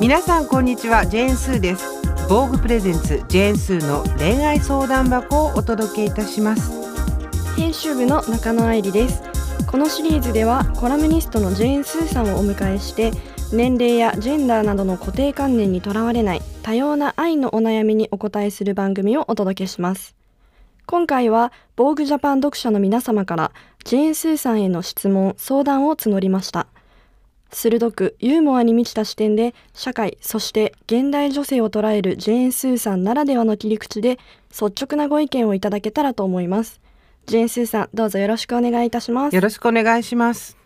皆さんこんにちはジェーンスーです。防具プレゼンツジェーンスーの恋愛相談箱をお届けいたします。編集部の中野愛理です。このシリーズではコラムニストのジェーン・スーさんをお迎えして年齢やジェンダーなどの固定観念にとらわれない多様な愛のお悩みにお答えする番組をお届けします。今回は防具ジャパン読者の皆様からジェーン・スーさんへの質問相談を募りました。鋭くユーモアに満ちた視点で社会そして現代女性を捉えるジェーン・スーさんならではの切り口で率直なご意見をいただけたらと思います。ジェーン・スーさんどうぞよろしくお願いいたします。よろしくお願いします。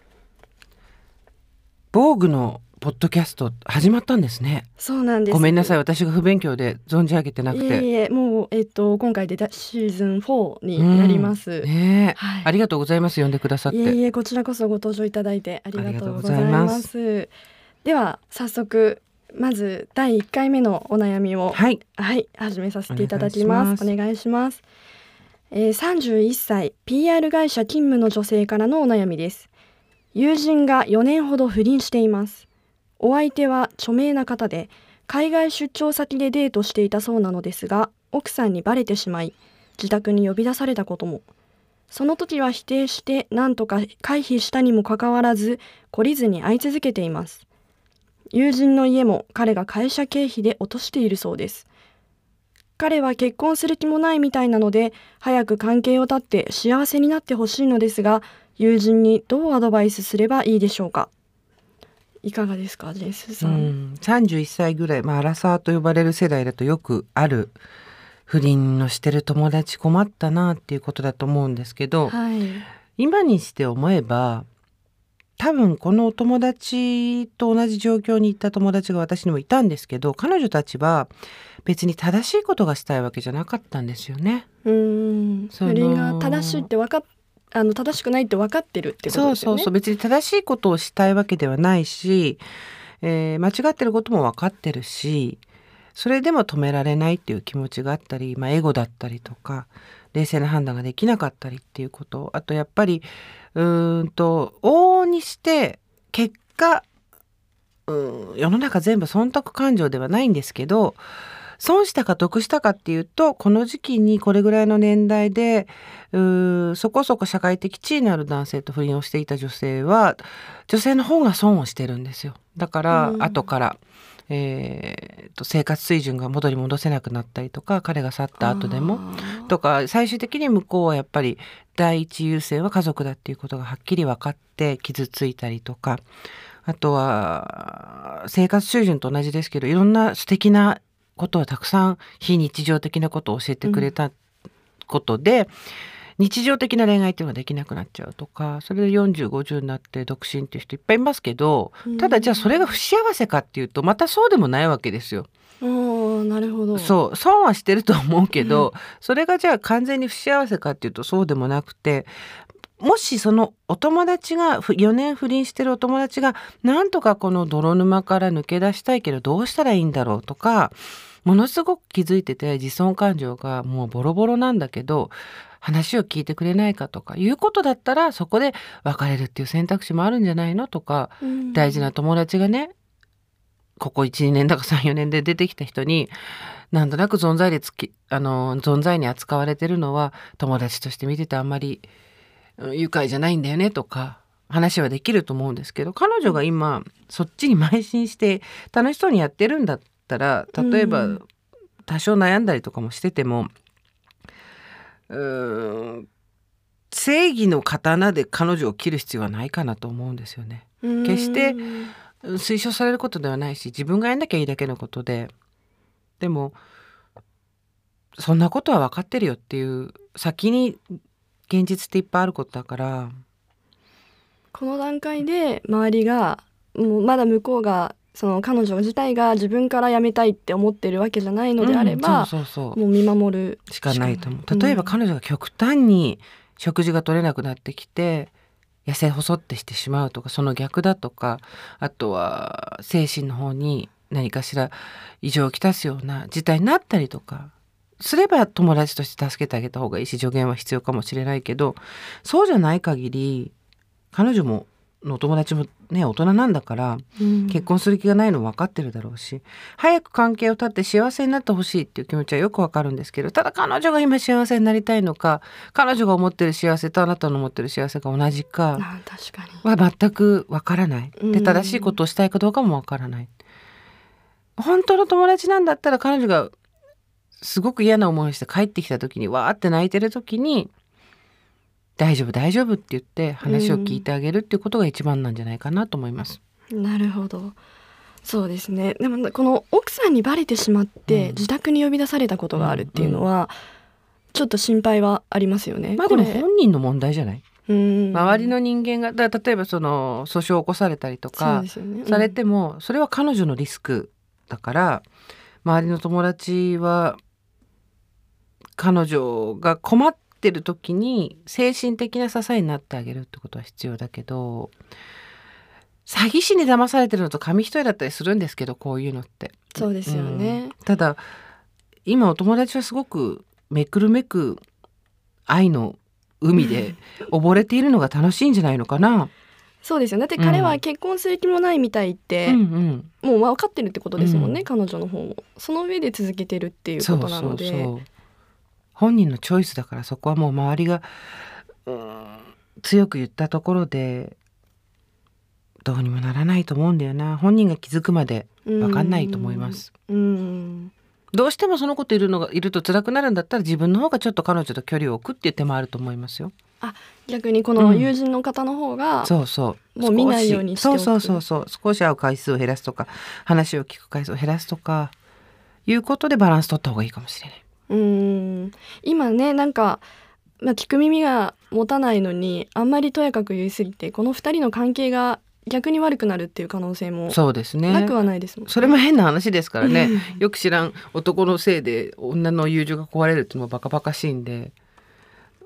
防具のポッドキャスト始まったんですね。そうなんです。ごめんなさい。私が不勉強で存じ上げてなくて。いえいえもうえっと今回でシーズン4になります、うん。ねえ、はい。ありがとうございます。呼んでくださって。いえいえこちらこそご登場いただいてありがとうございます。では早速まず第1回目のお悩みをはい。はい、始めさせていただきます。おお願いします。えー、31歳 PR 会社勤務の女性からのお悩みです。友人が4年ほど不倫しています。お相手は著名な方で、海外出張先でデートしていたそうなのですが、奥さんにバレてしまい、自宅に呼び出されたことも。その時は否定して、なんとか回避したにもかかわらず、懲りずに会い続けています。友人の家も彼が会社経費で落としているそうです。彼は結婚する気もないみたいなので、早く関係を断って幸せになってほしいのですが、友人にどうアドバイスすればいいでしょうか。いかがですか、ジェンスさ。うんん、31歳ぐらい、まあ、アラサーと呼ばれる世代だとよくある不倫のしてる友達困ったなっていうことだと思うんですけど、はい。今にして思えば多分このお友達と同じ状況に行った友達が私にもいたんですけど彼女たちは別に正しいことがしたいわけじゃなかったんですよね。うーん。不倫が正しいって分かっあの正しくないって分かってるってことですね。そうそう別に正しいことをしたいわけではないし、えー間違ってることも分かってるしそれでも止められないっていう気持ちがあったり、まあ、エゴだったりとか冷静な判断ができなかったりっていうことあとやっぱりうんと往々にして結果うん世の中全部損得感情ではないんですけど損したか得したかっていうとこの時期にこれぐらいの年代でうーそこそこ社会的地位のある男性と不倫をしていた女性は女性の方が損をしてるんですよ。だから、うん。後から、えーと生活水準が元に戻せなくなったりとか彼が去った後でもとか最終的に向こうはやっぱり第一優先は家族だっていうことがはっきり分かって傷ついたりとかあとは生活水準と同じですけどいろんな素敵なことをたくさん非日常的なことを教えてくれたことで、日常的な恋愛っていうのができなくなっちゃうとかそれで4050になって独身っていう人いっぱいいますけどただじゃあそれが不幸せかっていうとまたそうでもないわけですよ。なるほど。そう損はしてると思うけど、それがじゃあ完全に不幸せかっていうとそうでもなくてもしそのお友達がふ4年不倫してるお友達がなんとかこの泥沼から抜け出したいけどどうしたらいいんだろうとかものすごく気づいてて自尊感情がもうボロボロなんだけど話を聞いてくれないかとかいうことだったらそこで別れるっていう選択肢もあるんじゃないのとかうん。大事な友達がねここ12年だか34年で出てきた人になんとなく存在でつきあの存在に扱われてるのは友達として見ててあんまりうん愉快じゃないんだよねとか話はできると思うんですけど彼女が今そっちに邁進して楽しそうにやってるんだったら例えばうん。多少悩んだりとかもしててもうーん正義の刀で彼女を切る必要はないかなと思うんですよね。決してうん推奨されることではないし自分がやんなきゃいいだけのことで。でもそんなことは分かってるよっていう先に現実っていっぱいあることだから。この段階で周りがもうまだ向こうがその彼女自体が自分から辞めたいって思ってるわけじゃないのであれば、うんそうそうそう。もう見守るしかない。と思う。例えば彼女が極端に食事が取れなくなってきて痩せ細ってしてしまうとかその逆だとかあとは精神の方に何かしら異常をきたすような事態になったりとかすれば友達として助けてあげた方がいいし助言は必要かもしれないけどそうじゃない限り彼女ものお友達もね大人なんだからうん。結婚する気がないの分かってるだろうし早く関係を断って幸せになってほしいっていう気持ちはよくわかるんですけどただ彼女が今幸せになりたいのか彼女が思ってる幸せとあなたの思ってる幸せが同じかは全くわからない。うん。で正しいことをしたいかどうかもわからない。本当の友達なんだったら彼女がすごく嫌な思いをして帰ってきた時にわーって泣いてる時に大丈夫大丈夫って言って話を聞いてあげるっていうことが一番なんじゃないかなと思います。なるほど。そうですね。でもこの奥さんにバレてしまって、うん。自宅に呼び出されたことがあるっていうのは、ちょっと心配はありますよね。まあでもこれ本人の問題じゃない？うん。周りの人間がだ例えばその訴訟を起こされたりとかされてもそれは彼女のリスクだから周りの友達は彼女が困ってる時に精神的な支えになってあげるってことは必要だけど詐欺師に騙されてるのと紙一重だったりするんですけどこういうのって。そうですよね。うん。ただ今お友達はすごくめくるめく愛の海で 溺れているのが楽しいんじゃないのかな。そうですよね。だって彼は結婚する気もないみたいって、うんうん。もう分かってるってことですもんね、うん。彼女の方も。その上で続けてるっていうことなので。そう本人のチョイスだからそこはもう周りがうん強く言ったところでどうにもならないと思うんだよな本人が気づくまで分かんないと思います。うんどうしてもそのこといるのがいると辛くなるんだったら自分の方がちょっと彼女と距離を置くっていう手もあると思いますよ。逆にこの友人の方の方が、そうそう。もう見ないようにしておく少しそうそうそうそう。少し会う回数を減らすとか、話を聞く回数を減らすとか、いうことでバランス取った方がいいかもしれない。うん今ねなんか、まあ、聞く耳が持たないのにあんまりとやかく言い過ぎてこの二人の関係が逆に悪くなるっていう可能性もそうですね。なくはないですもんね。それも変な話ですからね。う んよく知らん男のせいで女の友情が壊れるっていうのもバカバカしいんで、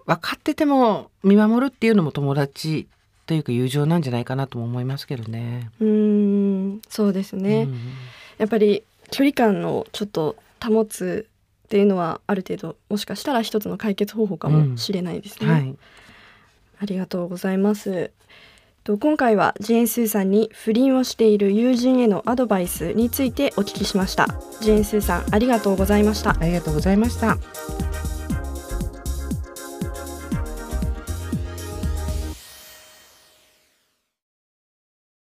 分かってても見守るっていうのも友達というか友情なんじゃないかなとも思いますけどね。うんそうですね、うんやっぱり距離感をちょっと保つっていうのはある程度もしかしたら一つの解決方法かもしれないですね。はい。ありがとうございます。と今回はジェーン・スーさんに不倫をしている友人へのアドバイスについてお聞きしました。ジェーン・スーさんありがとうございました。ありがとうございました。